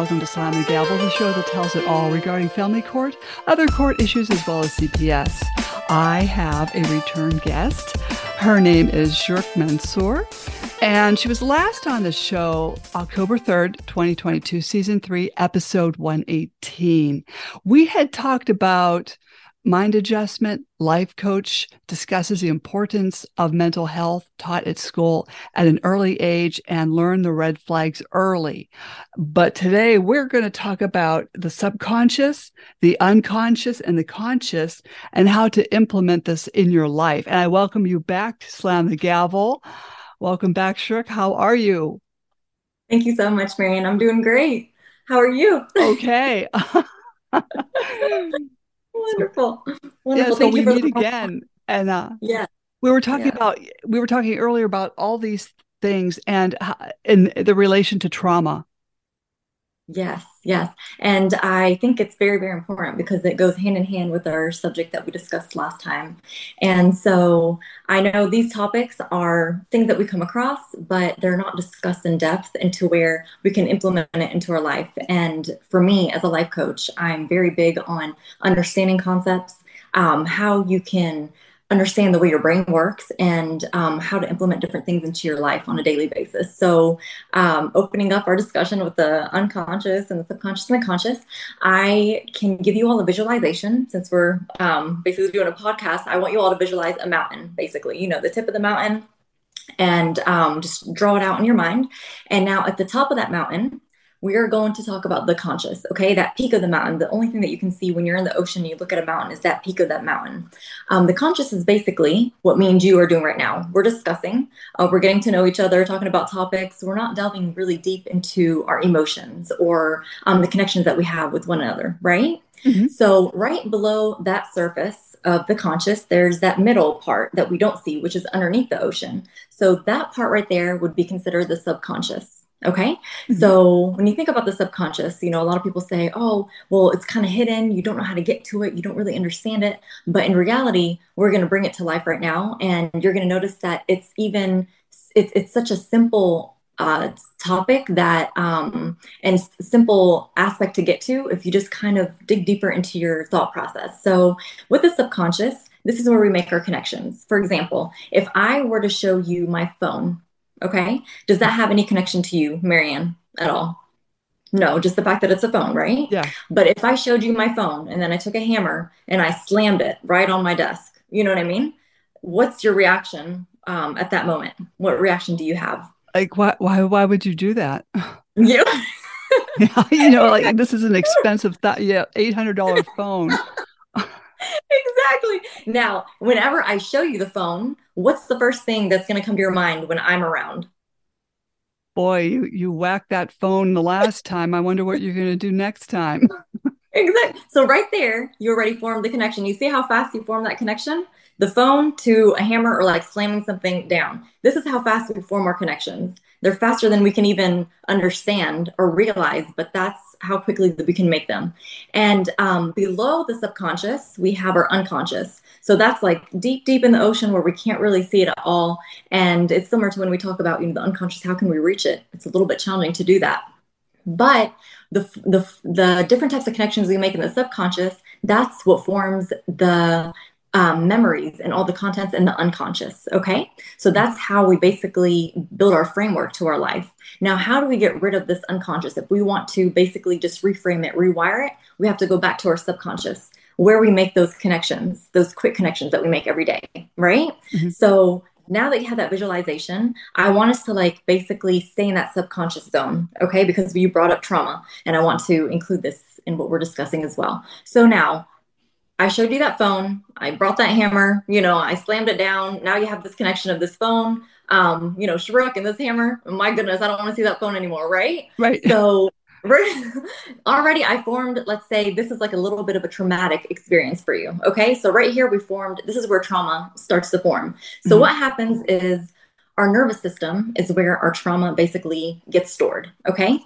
Welcome to and Gavel, the show that tells it all regarding family court, other court issues, as well as CPS. I have a return guest. Her name is Shirk Mansour, and she was last on the show October 3rd, 2022, season three, episode 118. We had talked about mind adjustment life coach discusses the importance of mental health taught at school at an early age and learn the red flags early. But today we're going to talk about the subconscious the unconscious and the conscious and how to implement this in your life. And i welcome you back to slam the gavel. Welcome back shirk. How are you? Thank you so much Marianne i'm doing great. How are you? Okay Wonderful. Wonderful. Yeah, so Thank we meet again. And uh yeah. We were talking yeah. about we were talking earlier about all these things and in the relation to trauma. Yes, yes. And I think it's very, very important because it goes hand in hand with our subject that we discussed last time. And so I know these topics are things that we come across, but they're not discussed in depth into where we can implement it into our life. And for me, as a life coach, I'm very big on understanding concepts, um, how you can understand the way your brain works and um, how to implement different things into your life on a daily basis. So, um, opening up our discussion with the unconscious and the subconscious and the conscious, I can give you all a visualization since we're um, basically doing a podcast. I want you all to visualize a mountain, basically, you know, the tip of the mountain. And um, just draw it out in your mind. And now at the top of that mountain, we are going to talk about the conscious, okay? That peak of the mountain. The only thing that you can see when you're in the ocean, and you look at a mountain, is that peak of that mountain. Um, the conscious is basically what me and you are doing right now. We're discussing, uh, we're getting to know each other, talking about topics. We're not delving really deep into our emotions or um, the connections that we have with one another, right? Mm-hmm. So, right below that surface of the conscious, there's that middle part that we don't see, which is underneath the ocean. So, that part right there would be considered the subconscious. Okay. Mm-hmm. So when you think about the subconscious, you know, a lot of people say, oh, well, it's kind of hidden. You don't know how to get to it. You don't really understand it. But in reality, we're going to bring it to life right now. And you're going to notice that it's even, it's, it's such a simple uh, topic that um, and simple aspect to get to if you just kind of dig deeper into your thought process. So with the subconscious, this is where we make our connections. For example, if I were to show you my phone Okay. Does that have any connection to you, Marianne, at all? No, just the fact that it's a phone, right? Yeah. But if I showed you my phone and then I took a hammer and I slammed it right on my desk, you know what I mean? What's your reaction um, at that moment? What reaction do you have? Like, why, why, why would you do that? Yeah. yeah you know, like this is an expensive, th- yeah, eight hundred dollar phone. Exactly. Now, whenever I show you the phone, what's the first thing that's going to come to your mind when I'm around? Boy, you you whacked that phone the last time. I wonder what you're going to do next time. exactly. So right there, you already formed the connection. You see how fast you form that connection? The phone to a hammer or like slamming something down. This is how fast we form our connections. They're faster than we can even understand or realize, but that's how quickly we can make them. And um, below the subconscious, we have our unconscious. So that's like deep, deep in the ocean where we can't really see it at all. And it's similar to when we talk about you know the unconscious. How can we reach it? It's a little bit challenging to do that. But the the the different types of connections we make in the subconscious, that's what forms the um, memories and all the contents and the unconscious. Okay. So that's how we basically build our framework to our life. Now, how do we get rid of this unconscious? If we want to basically just reframe it, rewire it, we have to go back to our subconscious where we make those connections, those quick connections that we make every day. Right. Mm-hmm. So now that you have that visualization, I want us to like basically stay in that subconscious zone, okay? Because you brought up trauma, and I want to include this in what we're discussing as well. So now I showed you that phone. I brought that hammer. You know, I slammed it down. Now you have this connection of this phone. Um, you know, Shruk and this hammer. My goodness, I don't want to see that phone anymore, right? Right. So already I formed, let's say this is like a little bit of a traumatic experience for you. Okay. So right here we formed, this is where trauma starts to form. So mm-hmm. what happens is our nervous system is where our trauma basically gets stored. Okay.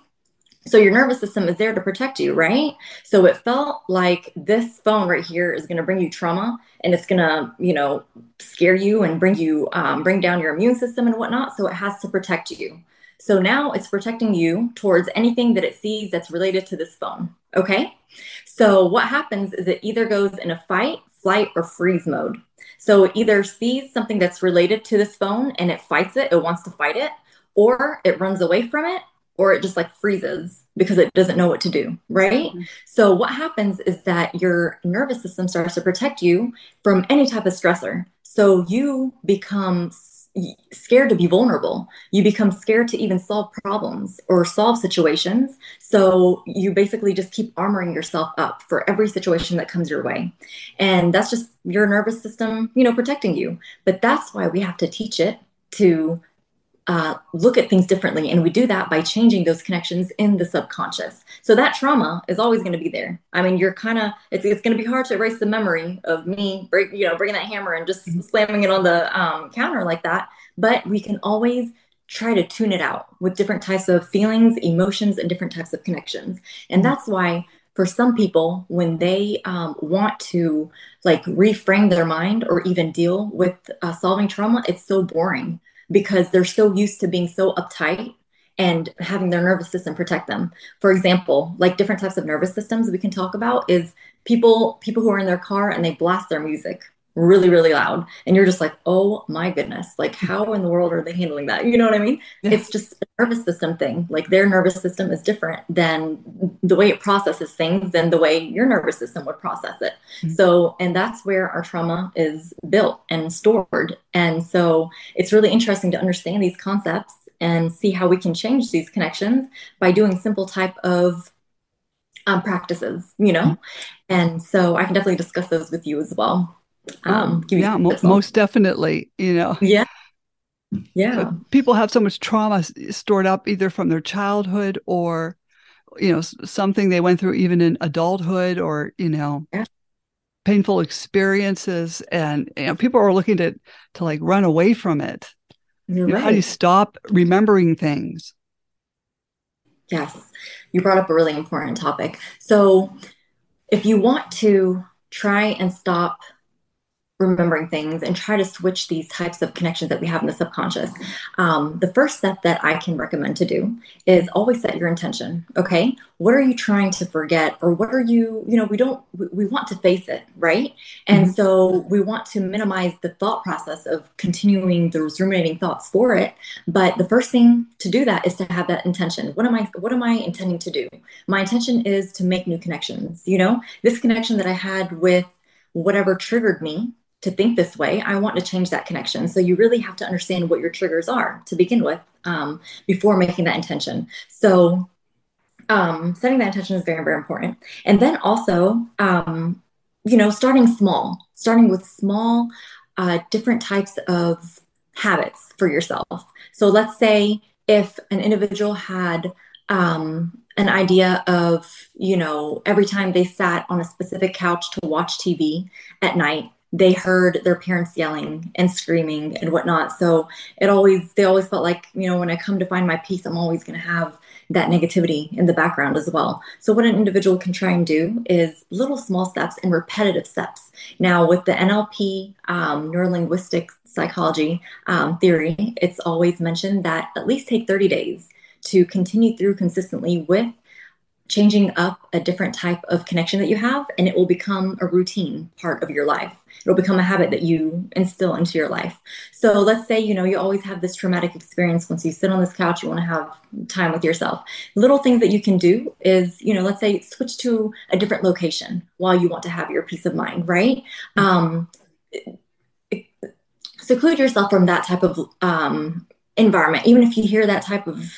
So your nervous system is there to protect you, right? So it felt like this phone right here is going to bring you trauma and it's going to, you know, scare you and bring you, um, bring down your immune system and whatnot. So it has to protect you. So now it's protecting you towards anything that it sees that's related to this phone. Okay. So what happens is it either goes in a fight, flight, or freeze mode. So it either sees something that's related to this phone and it fights it, it wants to fight it, or it runs away from it, or it just like freezes because it doesn't know what to do, right? Mm-hmm. So what happens is that your nervous system starts to protect you from any type of stressor. So you become scared to be vulnerable. You become scared to even solve problems or solve situations. So you basically just keep armoring yourself up for every situation that comes your way. And that's just your nervous system, you know, protecting you. But that's why we have to teach it to uh, look at things differently. And we do that by changing those connections in the subconscious. So that trauma is always going to be there. I mean, you're kind of, it's, it's going to be hard to erase the memory of me, break, you know, bringing that hammer and just mm-hmm. slamming it on the um, counter like that. But we can always try to tune it out with different types of feelings, emotions, and different types of connections. And mm-hmm. that's why for some people when they um, want to like reframe their mind or even deal with uh, solving trauma it's so boring because they're so used to being so uptight and having their nervous system protect them. For example, like different types of nervous systems we can talk about is people people who are in their car and they blast their music really really loud. And you're just like oh my goodness like how in the world are they handling that? You know what i mean? It's just nervous system thing like their nervous system is different than the way it processes things than the way your nervous system would process it mm-hmm. so and that's where our trauma is built and stored and so it's really interesting to understand these concepts and see how we can change these connections by doing simple type of um, practices you know mm-hmm. and so i can definitely discuss those with you as well um, yeah, mo- most definitely. You know. Yeah. Yeah. People have so much trauma stored up either from their childhood or, you know, something they went through even in adulthood or, you know, yeah. painful experiences. And you know, people are looking to to like run away from it. You know, right. How do you stop remembering things? Yes. You brought up a really important topic. So if you want to try and stop remembering things and try to switch these types of connections that we have in the subconscious. Um, the first step that I can recommend to do is always set your intention. Okay. What are you trying to forget? Or what are you, you know, we don't, we, we want to face it, right? And mm-hmm. so we want to minimize the thought process of continuing those ruminating thoughts for it. But the first thing to do that is to have that intention. What am I, what am I intending to do? My intention is to make new connections. You know, this connection that I had with whatever triggered me to think this way, I want to change that connection. So you really have to understand what your triggers are to begin with um, before making that intention. So um, setting that intention is very, very important. And then also, um, you know, starting small, starting with small, uh, different types of habits for yourself. So let's say if an individual had um, an idea of, you know, every time they sat on a specific couch to watch TV at night, they heard their parents yelling and screaming and whatnot. So it always, they always felt like, you know, when I come to find my peace, I'm always going to have that negativity in the background as well. So what an individual can try and do is little small steps and repetitive steps. Now with the NLP, um, neurolinguistic psychology um, theory, it's always mentioned that at least take 30 days to continue through consistently with changing up a different type of connection that you have and it will become a routine part of your life. It'll become a habit that you instill into your life. So let's say you know you always have this traumatic experience. Once you sit on this couch you want to have time with yourself. Little things that you can do is you know let's say switch to a different location while you want to have your peace of mind right? Um, seclude yourself from that type of um, environment. Even if you hear that type of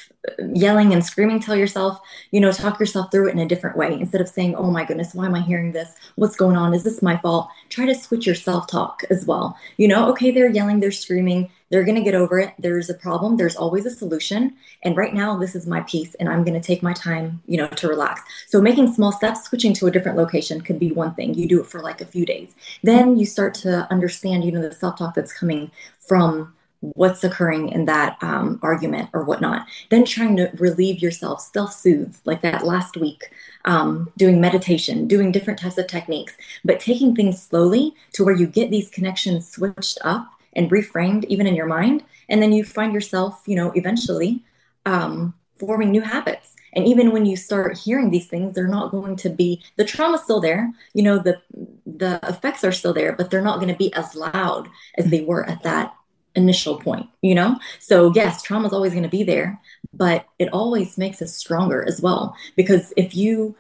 yelling and screaming tell yourself you know talk yourself through it in a different way instead of saying oh my goodness why am i hearing this? What's going on? Is this my fault? Try to switch your self talk as well. You know okay they're yelling they're screaming they're going to get over it. There's a problem there's always a solution. And right now this is my peace and i'm going to take my time you know to relax. So making small steps switching to a different location could be one thing. You do it for like a few days. Then you start to understand you know the self talk that's coming from what's occurring in that um, argument or whatnot. Then trying to relieve yourself, self soothe, like that last week, um, doing meditation, doing different types of techniques, but taking things slowly to where you get these connections switched up and reframed even in your mind. And then you find yourself, you know, eventually um, forming new habits. And even when you start hearing these things, they're not going to be the trauma's still there. You know, the the effects are still there, but they're not going to be as loud as they were at that initial point, you know? So yes, trauma is always going to be there, but it always makes us stronger as well. Because if you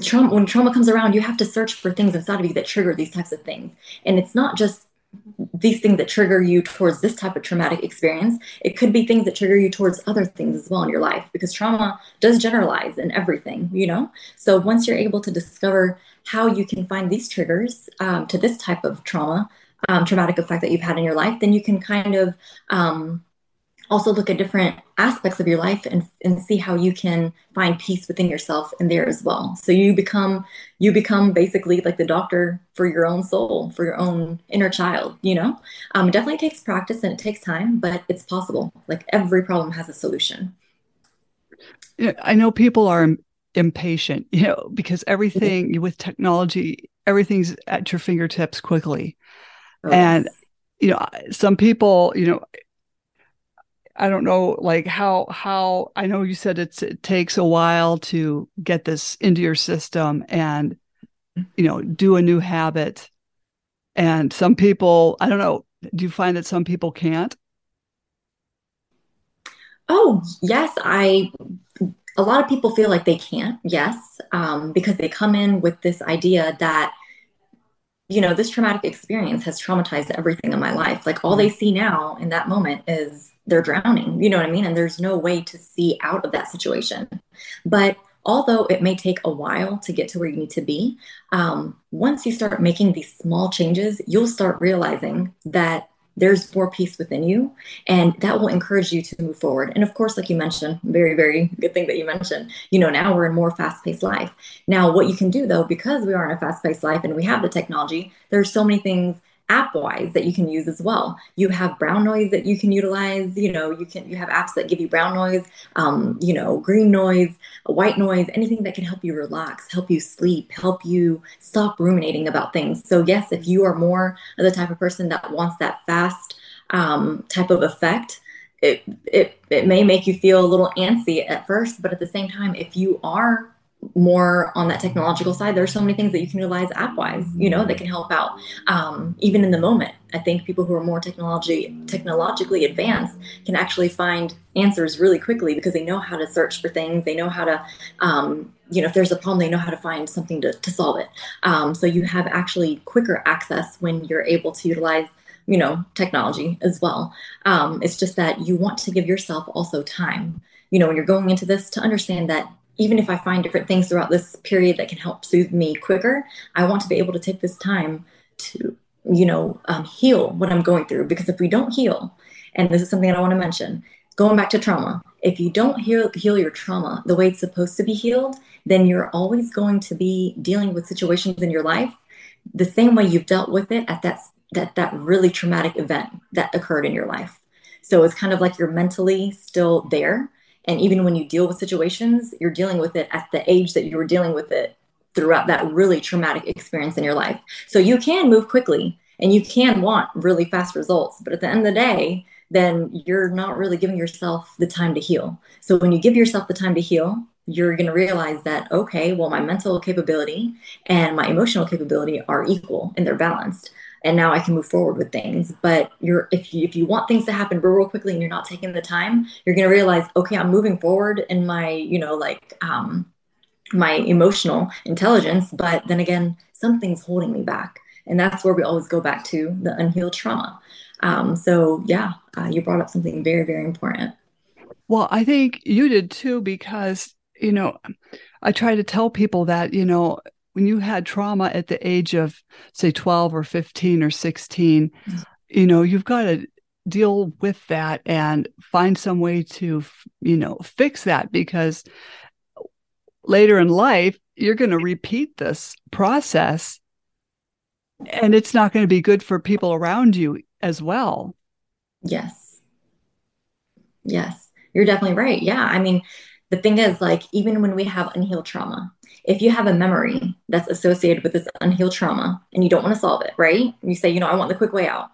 trauma when trauma comes around, you have to search for things inside of you that trigger these types of things. And it's not just these things that trigger you towards this type of traumatic experience. It could be things that trigger you towards other things as well in your life because trauma does generalize in everything, you know? So once you're able to discover how you can find these triggers um, to this type of trauma, um, traumatic effect that you've had in your life, then you can kind of um, also look at different aspects of your life and, and see how you can find peace within yourself and there as well. So you become you become basically like the doctor for your own soul for your own inner child you know? Um, it definitely takes practice and it takes time but it's possible. Like every problem has a solution. I know people are impatient you know because everything with technology everything's at your fingertips quickly oh, and you know some people you know I don't know, like how how I know you said it's it takes a while to get this into your system and you know do a new habit, and some people I don't know. Do you find that some people can't? Oh yes, I. A lot of people feel like they can't. Yes, um, because they come in with this idea that you know, this traumatic experience has traumatized everything in my life. Like all they mm-hmm. see now in that moment is they're drowning, you know what I mean? And there's no way to see out of that situation. But although it may take a while to get to where you need to be, um, once you start making these small changes, you'll start realizing that there's more peace within you and that will encourage you to move forward. And of course like you mentioned very very good thing that you mentioned you know now we're in more fast-paced life. Now what you can do though because we are in a fast-paced life and we have the technology there's so many things app wise that you can use as well. You have brown noise that you can utilize you know you can you have apps that give you brown noise um, you know green noise white noise anything that can help you relax help you sleep help you stop ruminating about things. So yes if you are more of the type of person that wants that fast um, type of effect it, it it may make you feel a little antsy at first but at the same time if you are more on that technological side there's so many things that you can utilize app wise you know that can help out um, even in the moment. I think people who are more technology technologically advanced can actually find answers really quickly because they know how to search for things. They know how to um, you know if there's a problem they know how to find something to, to solve it. Um, so you have actually quicker access when you're able to utilize you know technology as well. Um, it's just that you want to give yourself also time. You know when you're going into this to understand that even if I find different things throughout this period that can help soothe me quicker, I want to be able to take this time to, you know, um, heal what I'm going through. Because if we don't heal, and this is something that I want to mention, going back to trauma, if you don't heal, heal your trauma the way it's supposed to be healed, then you're always going to be dealing with situations in your life the same way you've dealt with it at that that that really traumatic event that occurred in your life. So it's kind of like you're mentally still there, and even when you deal with situations, you're dealing with it at the age that you were dealing with it throughout that really traumatic experience in your life. So you can move quickly and you can want really fast results. But at the end of the day, then you're not really giving yourself the time to heal. So when you give yourself the time to heal, you're going to realize that, okay, well, my mental capability and my emotional capability are equal and they're balanced and now I can move forward with things. But you're if you if you want things to happen real, real quickly and you're not taking the time, you're gonna realize, okay, I'm moving forward in my, you know, like um my emotional intelligence, but then again, something's holding me back. And that's where we always go back to the unhealed trauma. Um, so yeah, uh, you brought up something very, very important. Well, I think you did too, because, you know, I try to tell people that, you know, when you had trauma at the age of say 12 or 15 or 16 you know you've got to deal with that and find some way to you know fix that because later in life you're going to repeat this process and it's not going to be good for people around you as well. Yes. Yes. You're definitely right. Yeah. I mean the thing is like even when we have unhealed trauma if you have a memory that's associated with this unhealed trauma and you don't want to solve it, right? You say, you know, I want the quick way out.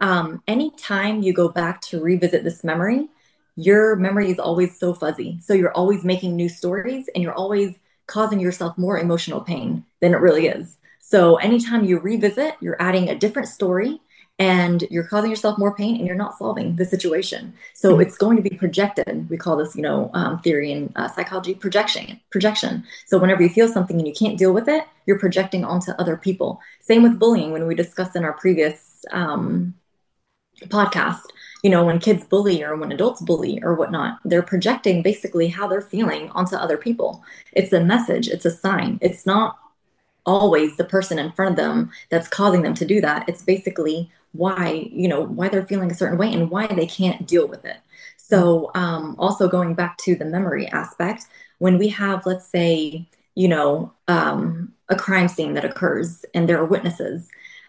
Um, anytime you go back to revisit this memory, your memory is always so fuzzy. So you're always making new stories and you're always causing yourself more emotional pain than it really is. So anytime you revisit, you're adding a different story and you're causing yourself more pain and you're not solving the situation. So mm-hmm. it's going to be projected. We call this, you know, um, theory in uh, psychology projection. Projection. So whenever you feel something and you can't deal with it, you're projecting onto other people. Same with bullying. When we discussed in our previous um, podcast, you know, when kids bully or when adults bully or whatnot, they're projecting basically how they're feeling onto other people. It's a message. It's a sign. It's not always the person in front of them that's causing them to do that. It's basically why you know why they're feeling a certain way and why they can't deal with it. So um, also going back to the memory aspect when we have let's say you know um, a crime scene that occurs and there are witnesses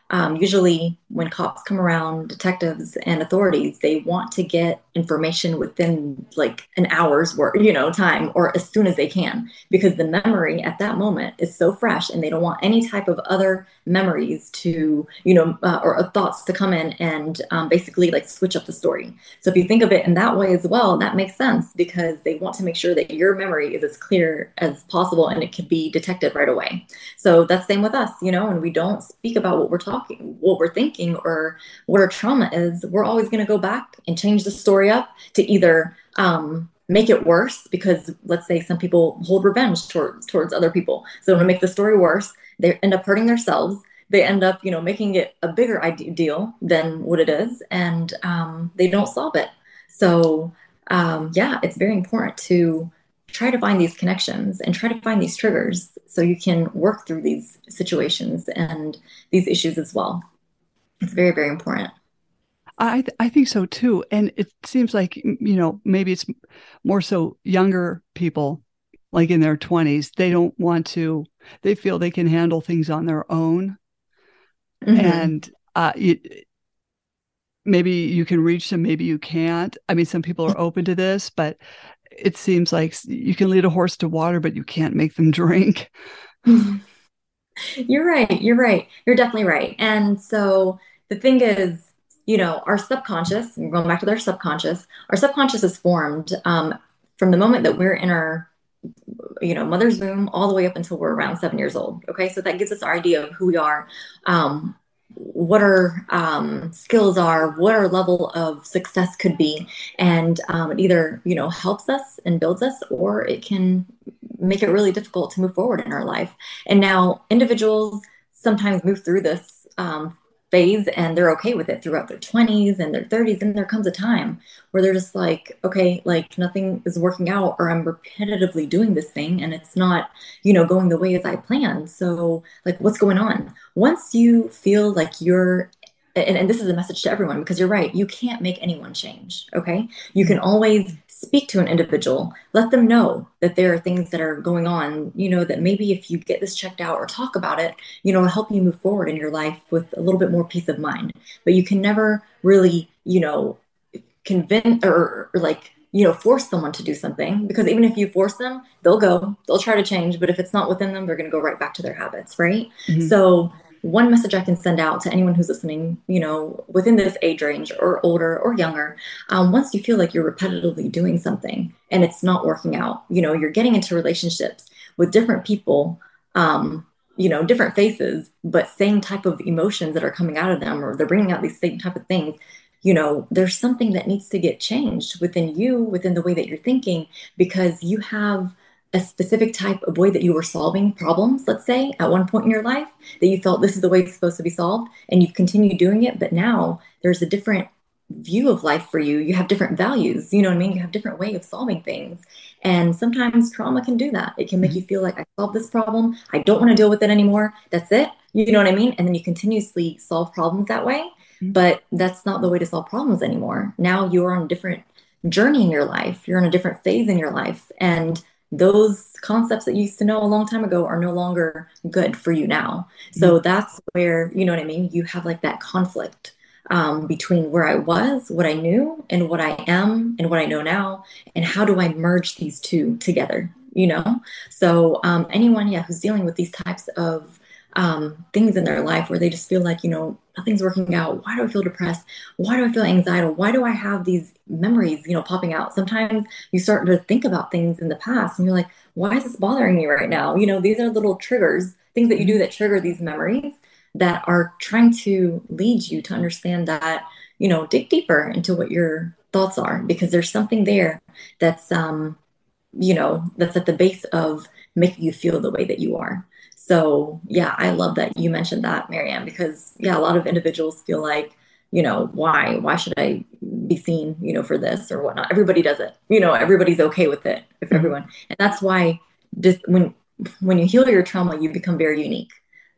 um, usually when cops come around detectives and authorities they want to get information within like an hour's work you know time or as soon as they can because the memory at that moment is so fresh and they don't want any type of other memories to you know uh, or thoughts to come in and um, basically like switch up the story. So if you think of it in that way as well that makes sense because they want to make sure that your memory is as clear as possible and it can be detected right away. So that's same with us you know and we don't speak about what we're talking what we're thinking or what our trauma is we're always going to go back and change the story up to either um, make it worse because let's say some people hold revenge towards towards other people. So to make the story worse they end up hurting themselves. They end up you know making it a bigger idea deal than what it is and um, they don't solve it. So um, yeah it's very important to try to find these connections and try to find these triggers so you can work through these situations and these issues as well. It's very very important. I th- I think so too, and it seems like you know maybe it's more so younger people, like in their twenties. They don't want to. They feel they can handle things on their own, mm-hmm. and uh, maybe you can reach them, maybe you can't. I mean, some people are open to this, but it seems like you can lead a horse to water, but you can't make them drink. You're right. You're right. You're definitely right. And so the thing is you know, our subconscious, and going back to their subconscious, our subconscious is formed um, from the moment that we're in our, you know, mother's womb all the way up until we're around seven years old. Okay, so that gives us our idea of who we are, um, what our um, skills are, what our level of success could be, and um, it either you know helps us and builds us, or it can make it really difficult to move forward in our life. And now individuals sometimes move through this um, phase and they're okay with it throughout their 20s and their 30s and there comes a time where they're just like okay like nothing is working out or i'm repetitively doing this thing and it's not you know going the way as i planned. So like what's going on? Once you feel like you're and, and this is a message to everyone because you're right you can't make anyone change okay? You can always speak to an individual let them know that there are things that are going on you know that maybe if you get this checked out or talk about it you know help you move forward in your life with a little bit more peace of mind. But you can never really you know convince or, or like you know force someone to do something because even if you force them they'll go they'll try to change but if it's not within them they're going to go right back to their habits right? Mm-hmm. so one message I can send out to anyone who's listening, you know, within this age range or older or younger, um, once you feel like you're repetitively doing something and it's not working out, you know, you're getting into relationships with different people, um, you know, different faces, but same type of emotions that are coming out of them, or they're bringing out these same type of things. You know, there's something that needs to get changed within you, within the way that you're thinking, because you have a specific type of way that you were solving problems, let's say, at one point in your life, that you felt this is the way it's supposed to be solved, and you've continued doing it, but now there's a different view of life for you. You have different values, you know what I mean? You have different way of solving things. And sometimes trauma can do that. It can make mm-hmm. you feel like I solved this problem. I don't want to deal with it anymore. That's it. You know what I mean? And then you continuously solve problems that way. Mm-hmm. But that's not the way to solve problems anymore. Now you're on a different journey in your life. You're in a different phase in your life. And those concepts that you used to know a long time ago are no longer good for you now. So mm-hmm. that's where, you know what I mean? You have like that conflict um, between where I was, what I knew, and what I am, and what I know now. And how do I merge these two together? You know? So, um, anyone, yeah, who's dealing with these types of um, things in their life where they just feel like, you know, nothing's working out. Why do I feel depressed? Why do I feel anxiety? Why do I have these memories, you know, popping out? Sometimes you start to think about things in the past and you're like, why is this bothering me right now? You know, these are little triggers, things that you do that trigger these memories that are trying to lead you to understand that, you know, dig deeper into what your thoughts are because there's something there that's, um, you know, that's at the base of making you feel the way that you are. So yeah, I love that you mentioned that, Marianne, because yeah, a lot of individuals feel like, you know, why? Why should I be seen, you know, for this or whatnot? Everybody does it. You know, everybody's okay with it if mm-hmm. everyone. And that's why just when when you heal your trauma, you become very unique.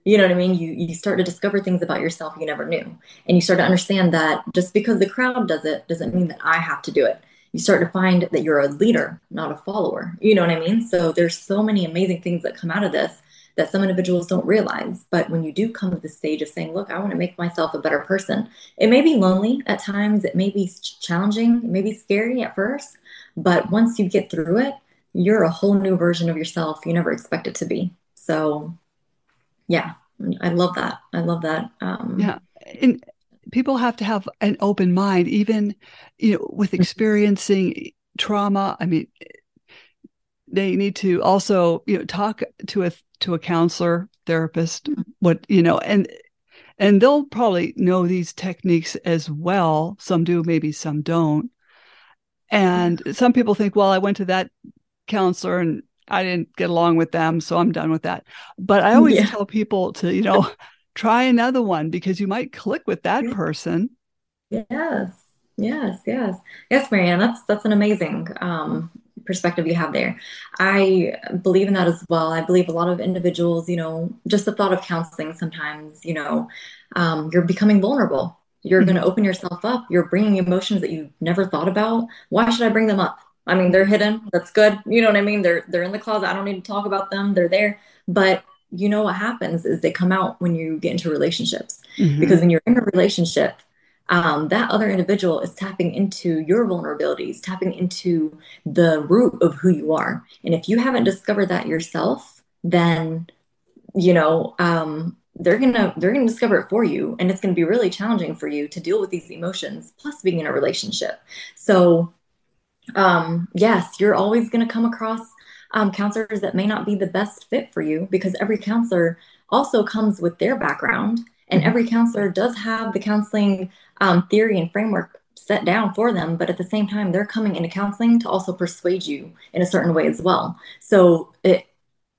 You know what I mean? You you start to discover things about yourself you never knew. And you start to understand that just because the crowd does it doesn't mean that I have to do it you start to find that you're a leader, not a follower. You know what I mean? So there's so many amazing things that come out of this that some individuals don't realize. But when you do come to the stage of saying, look, I want to make myself a better person, it may be lonely at times, it may be challenging, it may be scary at first. But once you get through it, you're a whole new version of yourself you never expected to be. So, yeah, I love that. I love that. Um, yeah. And people have to have an open mind, even, you know, with experiencing trauma. I mean, they need to also, you know, talk to a to a counselor, therapist, what you know, and and they'll probably know these techniques as well. Some do, maybe some don't. And some people think, well, I went to that counselor and I didn't get along with them, so I'm done with that. But I always yeah. tell people to, you know, try another one because you might click with that person. Yes. Yes, yes. Yes, Marianne, that's that's an amazing um perspective you have there. I believe in that as well. I believe a lot of individuals, you know, just the thought of counseling sometimes, you know, um, you're becoming vulnerable. You're mm-hmm. going to open yourself up. You're bringing emotions that you never thought about. Why should I bring them up? I mean, they're hidden. That's good. You know what I mean? They're they're in the closet. I don't need to talk about them. They're there. But you know what happens is they come out when you get into relationships. Mm-hmm. Because when you're in a relationship, um, that other individual is tapping into your vulnerabilities, tapping into the root of who you are. And if you haven't discovered that yourself, then you know um, they're gonna they're gonna discover it for you, and it's gonna be really challenging for you to deal with these emotions. Plus, being in a relationship, so um, yes, you're always gonna come across um, counselors that may not be the best fit for you because every counselor also comes with their background and every counselor does have the counseling um, theory and framework set down for them, but at the same time, they're coming into counseling to also persuade you in a certain way as well. So it,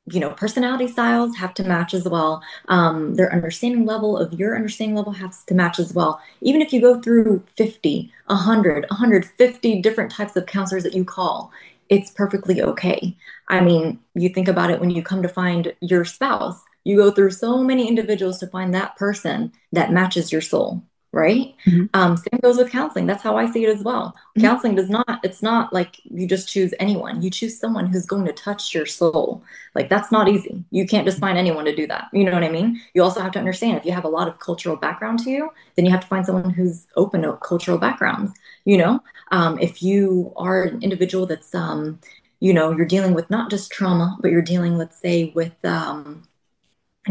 you know, personality styles have to match as well. Um, their understanding level of your understanding level has to match as well. Even if you go through 50, 100, 150 different types of counselors that you call, it's perfectly okay. I mean, you think about it when you come to find your spouse, you go through so many individuals to find that person that matches your soul right? Mm-hmm. um, same goes with counseling. That's how i see it as well. Mm-hmm. counseling does not it's not like you just choose anyone. You choose someone who's going to touch your soul. Like that's not easy. You can't just find anyone to do that. You know what i mean? You also have to understand if you have a lot of cultural background to you then you have to find someone who's open to cultural backgrounds you know? Um, if you are an individual that's um, you know you're dealing with not just trauma but you're dealing let's say with um,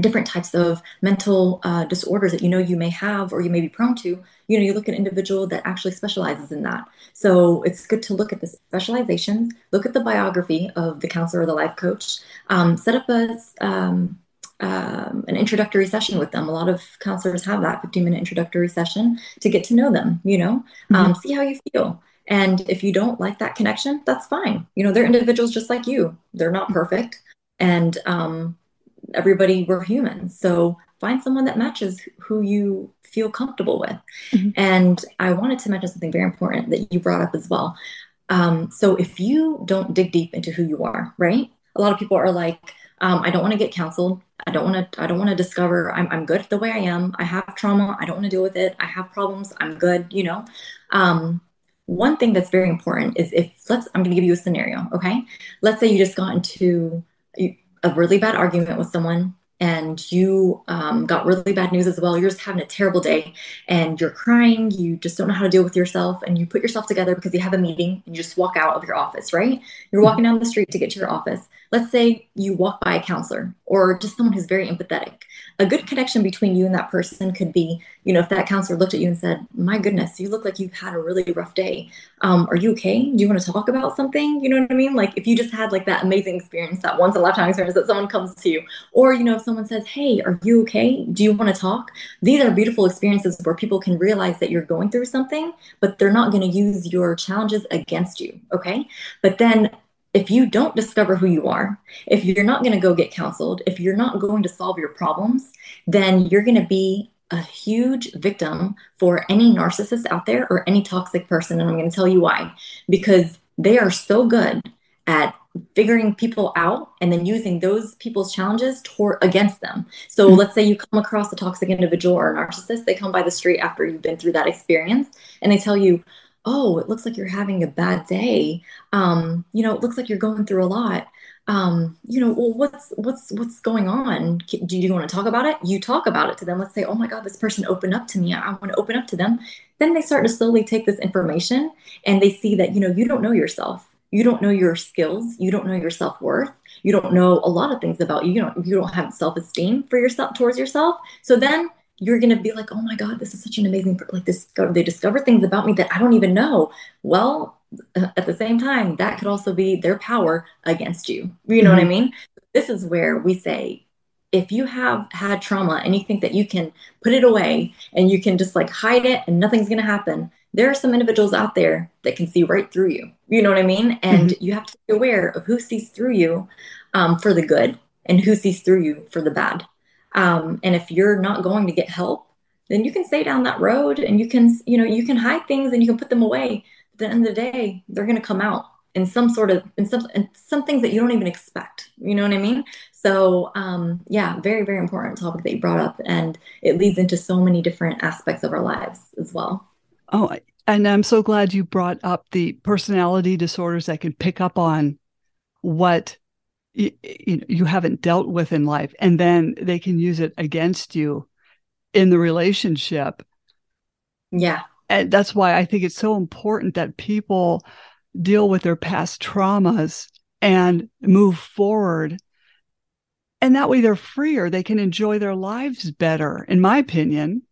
different types of mental uh, disorders that you know you may have or you may be prone to you know you look at an individual that actually specializes in that. So it's good to look at the specializations look at the biography of the counselor or the life coach um, set up a um, um, an introductory session with them. A lot of counselors have that 15 minute introductory session to get to know them you know mm-hmm. Um, see how you feel. And if you don't like that connection that's fine. You know they're individuals just like you. They're not perfect. And um, everybody we're humans so find someone that matches who you feel comfortable with. Mm-hmm. and i wanted to mention something very important that you brought up as well. Um, so if you don't dig deep into who you are right? A lot of people are like um, i don't want to get counseled. I don't want to i don't want to discover I'm, I'm good the way i am. I have trauma. I don't want to deal with it. I have problems. I'm good you know? Um, one thing that's very important is if let's i'm going to give you a scenario okay? Let's say you just got into a really bad argument with someone and you um, got really bad news as well, you're just having a terrible day and you're crying, you just don't know how to deal with yourself, and you put yourself together because you have a meeting and you just walk out of your office, right? You're walking down the street to get to your office. Let's say you walk by a counselor or just someone who's very empathetic. A good connection between you and that person could be, you know, if that counselor looked at you and said, My goodness, you look like you've had a really rough day. Um, are you okay? Do you want to talk about something? You know what I mean? Like if you just had like that amazing experience, that once in a lifetime experience that someone comes to you, or, you know, if someone says, Hey, are you okay? Do you want to talk? These are beautiful experiences where people can realize that you're going through something, but they're not going to use your challenges against you. Okay. But then if you don't discover who you are, if you're not going to go get counseled, if you're not going to solve your problems, then you're going to be a huge victim for any narcissist out there or any toxic person. And I'm going to tell you why. Because they are so good at figuring people out and then using those people's challenges toward against them. So mm-hmm. let's say you come across a toxic individual or a narcissist, they come by the street after you've been through that experience and they tell you, oh, it looks like you're having a bad day. Um, you know, it looks like you're going through a lot. Um, you know, well, what's what's what's going on? Do you want to talk about it? You talk about it to them. Let's say, oh my God, this person opened up to me. I, I want to open up to them. Then they start to slowly take this information and they see that you know you don't know yourself. You don't know your skills. You don't know your self worth. You don't know a lot of things about you. You don't you don't have self esteem for yourself towards yourself. So then you're going to be like, oh my God, this is such an amazing, like this, they discover things about me that I don't even know. Well, uh, at the same time, that could also be their power against you. You know mm-hmm. what I mm-hmm. mean? This is where we say, if you have had trauma and you think that you can put it away and you can just like hide it and nothing's going to happen, there are some individuals out there that can see right through you. You know what I mean? And mm-hmm. you have to be aware of who sees through you um, for the good and who sees through you for the bad. Um, and if you're not going to get help, then you can stay down that road and you can, you know, you can hide things and you can put them away. At the end of the day, they're going to come out in some sort of in some in some things that you don't even expect. You know what I mean? So um, yeah, very very important topic that you brought up, and it leads into so many different aspects of our lives as well. Oh, and I'm so glad you brought up the personality disorders that can pick up on what you, you, you haven't dealt with in life and then they can use it against you in the relationship. Yeah. And that's why i think it's so important that people deal with their past traumas and move forward. And that way they're freer. They can enjoy their lives better in my opinion.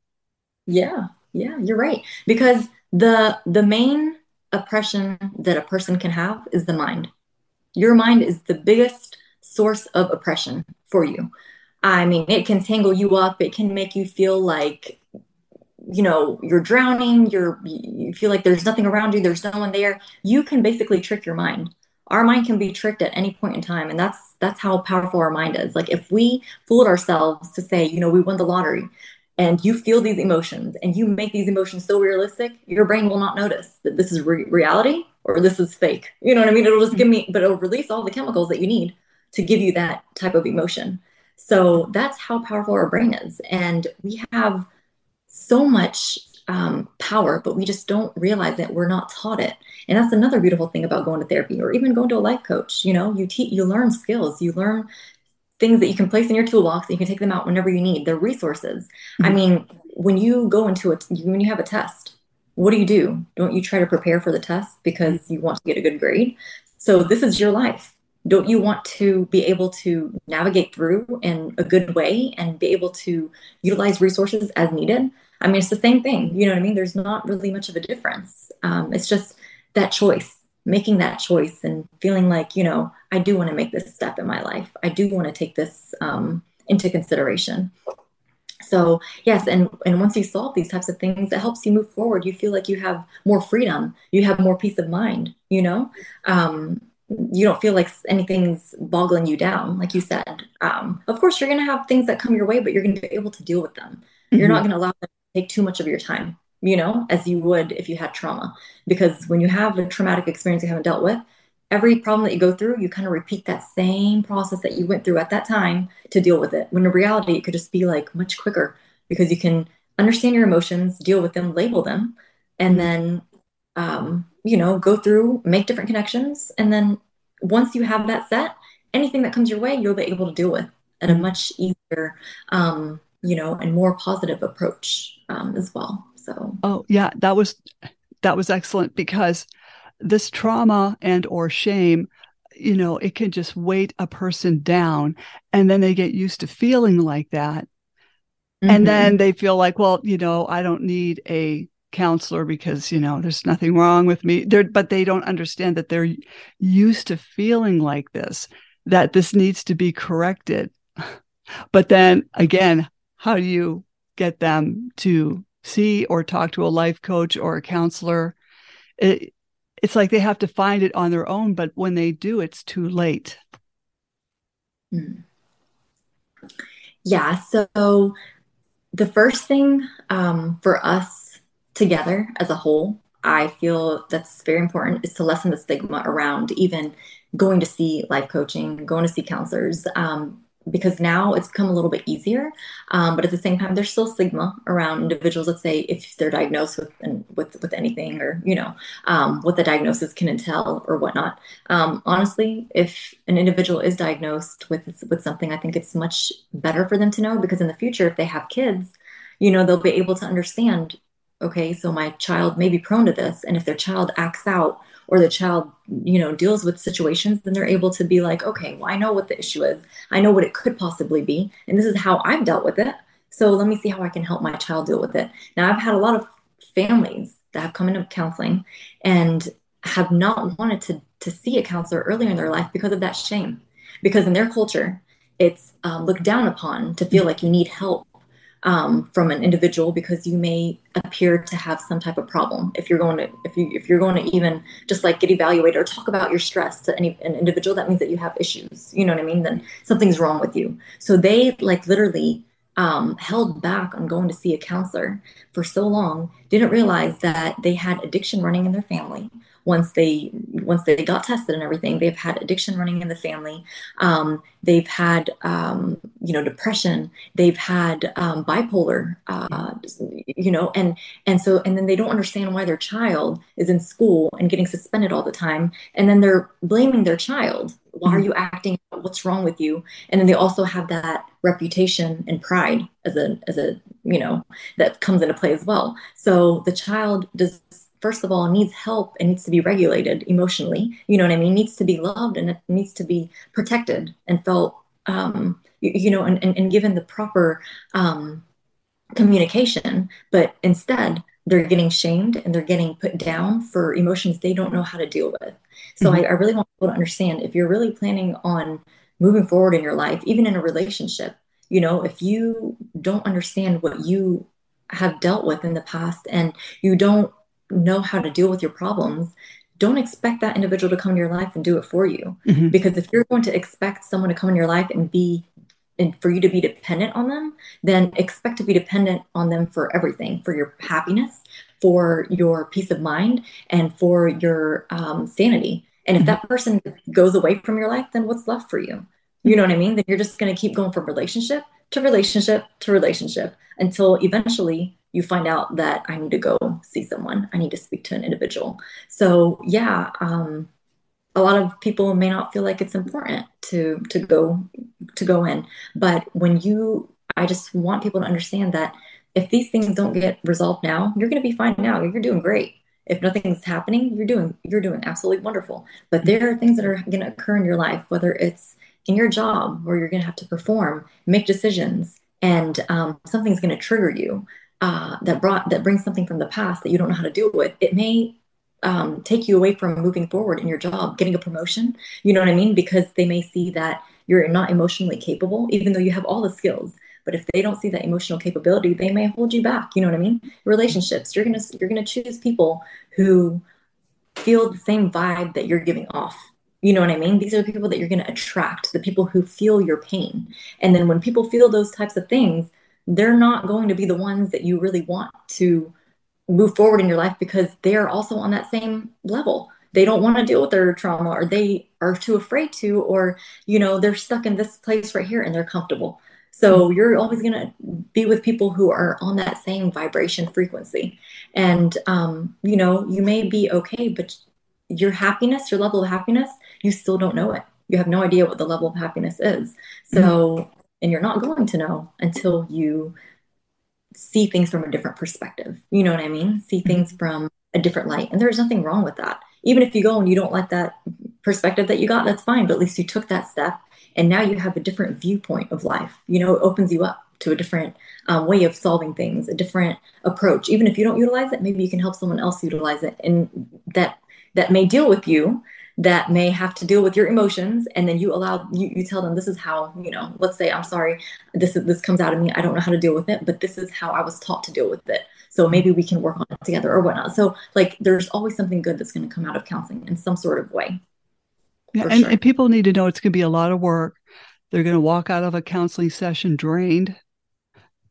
Yeah. Yeah you're right. Because the the main oppression that a person can have is the mind your mind is the biggest source of oppression for you. I mean, it can tangle you up. It can make you feel like, you know, you're drowning. You're you feel like there's nothing around you. There's no one there. You can basically trick your mind. Our mind can be tricked at any point in time, and that's that's how powerful our mind is. Like if we fooled ourselves to say, you know, we won the lottery, and you feel these emotions, and you make these emotions so realistic, your brain will not notice that this is re- reality or this is fake. You know what I mean? It'll just give me, but it'll release all the chemicals that you need to give you that type of emotion. So that's how powerful our brain is. And we have so much um, power, but we just don't realize that we're not taught it. And that's another beautiful thing about going to therapy or even going to a life coach. You know, you teach, you learn skills, you learn things that you can place in your toolbox. And you can take them out whenever you need. They're resources. Mm-hmm. I mean, when you go into it, when you have a test, what do you do? Don't you try to prepare for the test because you want to get a good grade? So this is your life. Don't you want to be able to navigate through in a good way and be able to utilize resources as needed? I mean, it's the same thing. You know what I mean? There's not really much of a difference. Um, it's just that choice, making that choice and feeling like, you know, I do want to make this step in my life. I do want to take this um, into consideration so yes and and once you solve these types of things it helps you move forward. You feel like you have more freedom. You have more peace of mind you know? Um, you don't feel like anything's boggling you down like you said. Um, of course you're going to have things that come your way but you're going to be able to deal with them. Mm-hmm. you're not mm-hmm. going to allow them to take too much of your time you know as you would if you had trauma. Because when you have a traumatic experience you haven't dealt with every problem that you go through, you kind of repeat that same process that you went through at that time to deal with it. When in reality, it could just be like much quicker because you can understand your emotions, deal with them, label them, and then, um, you know, go through, make different connections. And then once you have that set, anything that comes your way, you'll be able to deal with at a much easier, um, you know, and more positive approach um, as well. So, oh, yeah, that was that was excellent because this trauma and or shame you know, it can just weight a person down and then they get used to feeling like that. Mm-hmm. And then they feel like, well, you know, I don't need a counselor because, you know, there's nothing wrong with me. They're, but they don't understand that they're used to feeling like this, that this needs to be corrected. But then again, how do you get them to see or talk to a life coach or a counselor? It, it's like they have to find it on their own, but when they do, it's too late. Hmm. Yeah. So the first thing um, for us together as a whole, I feel that's very important is to lessen the stigma around even going to see life coaching, going to see counselors. Um, because now it's become a little bit easier. Um, but at the same time, there's still stigma around individuals. Let's say if they're diagnosed with with with anything, or you know, um, what the diagnosis can entail or whatnot. Um, honestly, if an individual is diagnosed with with something, I think it's much better for them to know because in the future, if they have kids, you know, they'll be able to understand. Okay, so my child may be prone to this, and if their child acts out or the child you know deals with situations then they're able to be like okay well i know what the issue is. I know what it could possibly be and this is how i've dealt with it. So let me see how i can help my child deal with it. Now i've had a lot of families that have come into counseling and have not wanted to to see a counselor earlier in their life because of that shame. Because in their culture it's um, looked down upon to feel like you need help um, from an individual because you may appear to have some type of problem. If you're going to if you if you're going to even just like get evaluated or talk about your stress to any an individual that means that you have issues. You know what i mean? Then something's wrong with you. So they like literally um, held back on going to see a counselor for so long didn't realize that they had addiction running in their family once they once they got tested and everything they've had addiction running in the family. Um, they've had um, you know depression. They've had um, bipolar uh, you know and and so and then they don't understand why their child is in school and getting suspended all the time. And then they're blaming their child. Why are mm-hmm. you acting? What's wrong with you? And then they also have that reputation and pride as a as a you know that comes into play as well. So the child does first of all needs help and needs to be regulated emotionally you know what i mean? Needs to be loved and it needs to be protected and felt um, you, you, know and, and, and, given the proper um, communication. But instead they're getting shamed and they're getting put down for emotions they don't know how to deal with. So mm-hmm. I, I really want people to understand if you're really planning on moving forward in your life even in a relationship you know if you don't understand what you have dealt with in the past and you don't know how to deal with your problems, don't expect that individual to come in your life and do it for you. Mm-hmm. Because if you're going to expect someone to come in your life and be and for you to be dependent on them, then expect to be dependent on them for everything, for your happiness, for your peace of mind, and for your um, sanity. And if mm-hmm. that person goes away from your life, then what's left for you? You know what I mean? Then you're just going to keep going from relationship to relationship to relationship until eventually you find out that I need to go see someone. I need to speak to an individual. So yeah, um, a lot of people may not feel like it's important to to go to go in, but when you, I just want people to understand that if these things don't get resolved now, you're going to be fine now. You're doing great. If nothing's happening, you're doing you're doing absolutely wonderful. But there are things that are going to occur in your life, whether it's in your job where you're going to have to perform, make decisions, and um, something's going to trigger you uh, that brought that brings something from the past that you don't know how to deal with, it may um, take you away from moving forward in your job, getting a promotion. You know what I mean? Because they may see that you're not emotionally capable, even though you have all the skills. But if they don't see that emotional capability, they may hold you back. You know what I mean? Relationships, you're gonna you're gonna choose people who feel the same vibe that you're giving off. You know what I mean? These are the people that you're to attract, the people who feel your pain. And then when people feel those types of things, they're not going to be the ones that you really want to move forward in your life because they're also on that same level. They don't want to deal with their trauma or they are too afraid to, or, you know, they're stuck in this place right here and they're comfortable. So mm-hmm. you're always going to be with people who are on that same vibration frequency. And, um, you know, you may be okay, but your happiness, your level of happiness, you still don't know it. You have no idea what the level of happiness is. So, mm-hmm and you're not going to know until you see things from a different perspective. You know what I mean? See mm-hmm. things from a different light. And there's nothing wrong with that. Even if you go and you don't like that perspective that you got, that's fine. But at least you took that step and now you have a different viewpoint of life. You know, it opens you up to a different um, way of solving things, a different approach. Even if you don't utilize it, maybe you can help someone else utilize it, and that that may deal with you, that may have to deal with your emotions, and then you allow you, you tell them this is how you know. Let's say I'm sorry, this is this comes out of me. I don't know how to deal with it, but this is how I was taught to deal with it. So maybe we can work on it together or whatnot. So like, there's always something good that's going to come out of counseling in some sort of way. Yeah, and, sure. and people need to know it's going to be a lot of work. They're going to walk out of a counseling session drained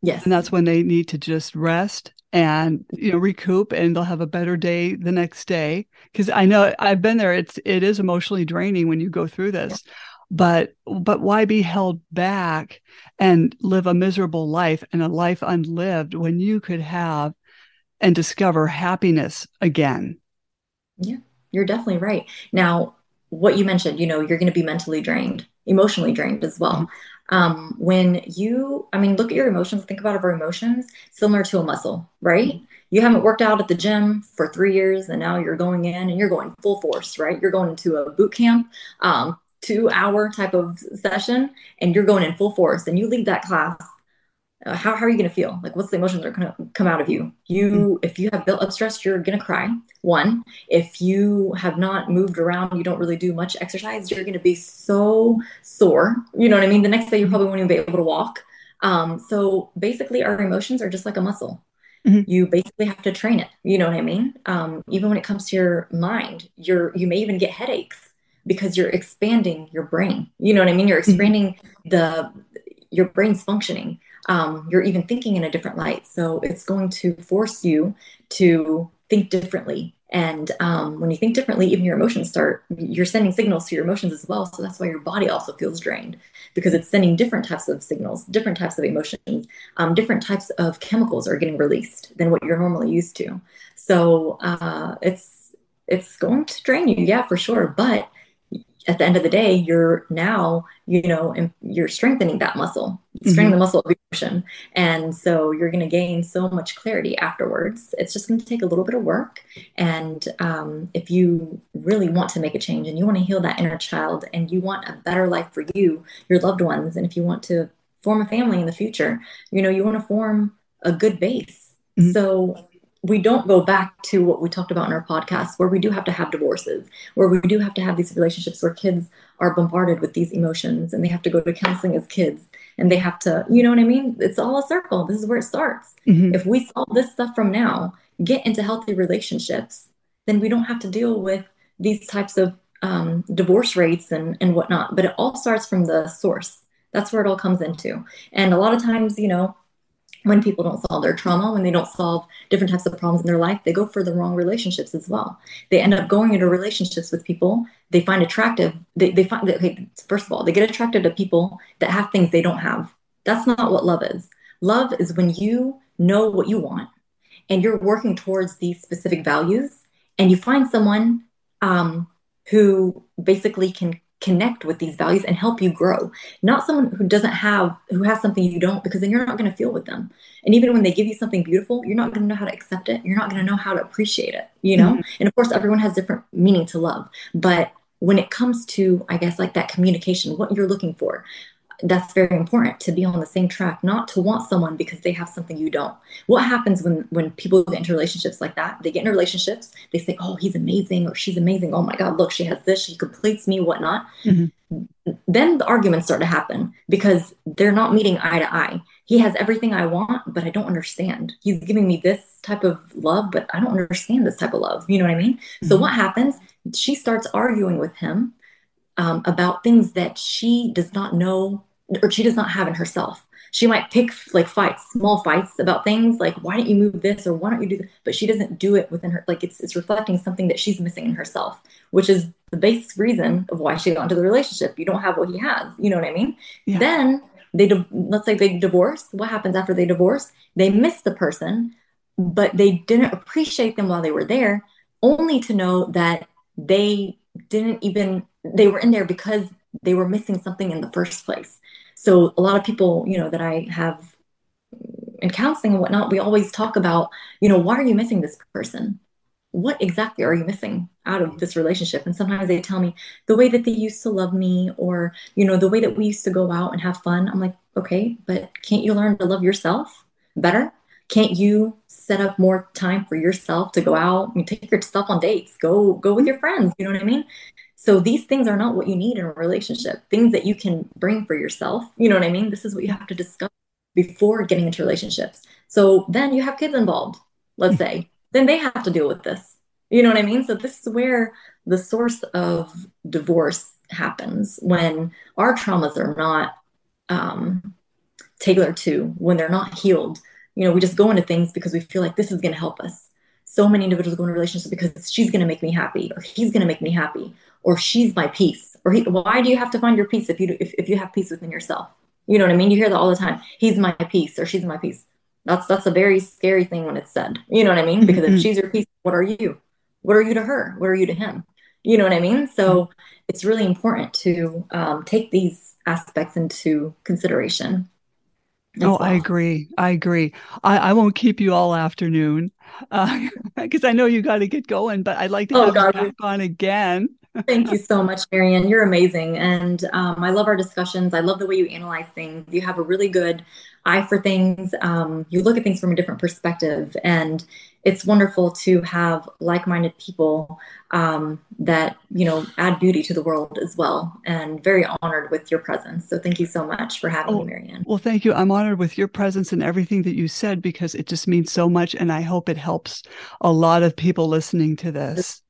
Yes. And that's when they need to just rest and you know recoup and they'll have a better day the next day because I know I've been there it's it is emotionally draining when you go through this. Yeah. But but why be held back and live a miserable life and a life unlived when you could have and discover happiness again? Yeah, you're definitely right. Now, what you mentioned, you know, you're going to be mentally drained, emotionally drained as well. Mm-hmm. Mm-hmm. Um, when you, I mean, look at your emotions, think about our emotions similar to a muscle, right? You haven't worked out at the gym for three years and now you're going in and you're going full force, right? You're going into a boot camp, um, two hour type of session and you're going in full force and you leave that class uh, how, how are you going to feel? Like what's the emotions that are going to come out of you? You mm-hmm. if you have built up stress you're going to cry. One if you have not moved around you don't really do much exercise you're going to be so sore. You know what i mean? The next day you probably won't even be able to walk. Um, so basically our emotions are just like a muscle. Mm-hmm. you basically have to train it. You know what i mean? Um, even when it comes to your mind you're you may even get headaches because you're expanding your brain. You know what i mean? You're mm-hmm. expanding mm-hmm. the your brain's functioning um, you're even thinking in a different light. So it's going to force you to think differently. And um, when you think differently, even your emotions start, you're sending signals to your emotions as well. So that's why your body also feels drained because it's sending different types of signals, different types of emotions, um, different types of chemicals are getting released than what you're normally used to. So uh, it's it's going to drain you, yeah, for sure. But at the end of the day, you're now, you know, you're strengthening that muscle, strengthening mm-hmm. the muscle of emotion. And so you're going to gain so much clarity afterwards. It's just going to take a little bit of work. And um, if you really want to make a change and you want to heal that inner child and you want a better life for you, your loved ones, and if you want to form a family in the future, you know, you want to form a good base. Mm-hmm. So we don't go back to what we talked about in our podcast where we do have to have divorces where we do have to have these relationships where kids are bombarded with these emotions and they have to go to counseling as kids and they have to you know what i mean? It's all a circle. This is where it starts. Mm-hmm. if we solve this stuff from now get into healthy relationships then we don't have to deal with these types of um, divorce rates and, and whatnot. But it all starts from the source. That's where it all comes into. And a lot of times you know when people don't solve their trauma, when they don't solve different types of problems in their life, they go for the wrong relationships as well. They end up going into relationships with people they find attractive. They, they find that, okay, first of all, they get attracted to people that have things they don't have. That's not what love is. Love is when you know what you want and you're working towards these specific values and you find someone um, who basically can connect with these values and help you grow. Not someone who doesn't have who has something you don't because then you're not going to feel with them. And even when they give you something beautiful you're not going to know how to accept it. You're not going to know how to appreciate it you know? Mm-hmm. and of course everyone has different meaning to love. But when it comes to i guess like that communication what you're looking for that's very important to be on the same track, not to want someone because they have something you don't. What happens when when people get into relationships like that? They get into relationships, they say, "Oh, he's amazing," or "She's amazing." Oh my God, look, she has this, she completes me, whatnot. Mm-hmm. Then the arguments start to happen because they're not meeting eye to eye. He has everything I want, but I don't understand. He's giving me this type of love, but I don't understand this type of love. You know what I mean? Mm-hmm. So what happens? She starts arguing with him um, about things that she does not know or she does not have in herself. She might pick like fights, small fights about things like why don't you move this or why don't you do this? But she doesn't do it within her. Like it's it's reflecting something that she's missing in herself, which is the basic reason of why she got into the relationship. You don't have what he has. You know what I mean? Yeah. Then they let's say they divorce. What happens after they divorce? They miss the person, but they didn't appreciate them while they were there, only to know that they didn't even they were in there because they were missing something in the first place. So a lot of people, you know, that I have in counseling and whatnot, we always talk about, you know, why are you missing this person? what exactly are you missing out of this relationship? And sometimes they tell me the way that they used to love me or, you know, the way that we used to go out and have fun. I'm like, okay, but can't you learn to love yourself better? Can't you set up more time for yourself to go out? Mean, take yourself on dates, go, go with your friends. You know what I mean? So these things are not what you need in a relationship. Things that you can bring for yourself. You know what I mean? This is what you have to discuss before getting into relationships. So then you have kids involved, let's say then they have to deal with this. You know what I mean? So this is where the source of divorce happens when our traumas are not um, tailored to, when they're not healed. You know, we just go into things because we feel like this is going to help us. So many individuals go into relationships because she's going to make me happy, or he's going to make me happy, or she's my peace. Or he, why do you have to find your peace if you if, if you have peace within yourself? You know what I mean? You hear that all the time. He's my peace, or she's my peace. That's that's a very scary thing when it's said. You know what I mean? Because mm-hmm. if she's your peace, what are you? What are you to her? What are you to him? You know what I mean? So mm-hmm. it's really important to um, take these aspects into consideration. Oh, well. I agree. I agree. I, I won't keep you all afternoon because uh, I know you got to get going. But I'd like to oh, have God. you back on again. Thank you so much, Marianne. You're amazing. And um, I love our discussions. I love the way you analyze things. You have a really good eye for things. Um, you look at things from a different perspective. And it's wonderful to have like minded people um, that, you know, add beauty to the world as well. And very honored with your presence. So thank you so much for having oh, me, Marianne. Well, thank you. I'm honored with your presence and everything that you said because it just means so much. And I hope it helps a lot of people listening to this.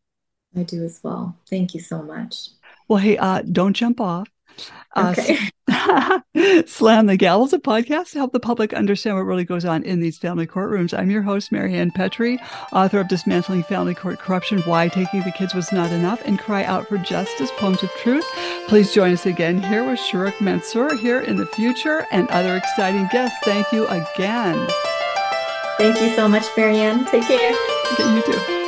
I do as well. Thank you so much. Well, hey, uh, don't jump off. Uh, okay. Slam the Gavels, a podcast to help the public understand what really goes on in these family courtrooms. I'm your host, Marianne Petrie, author of Dismantling Family Court Corruption, Why Taking the Kids Was Not Enough, and Cry Out for Justice, Poems of Truth. Please join us again here with Shuruk Mansour here in the future and other exciting guests. Thank you again. Thank you so much, Marianne. Take care. Okay, you too.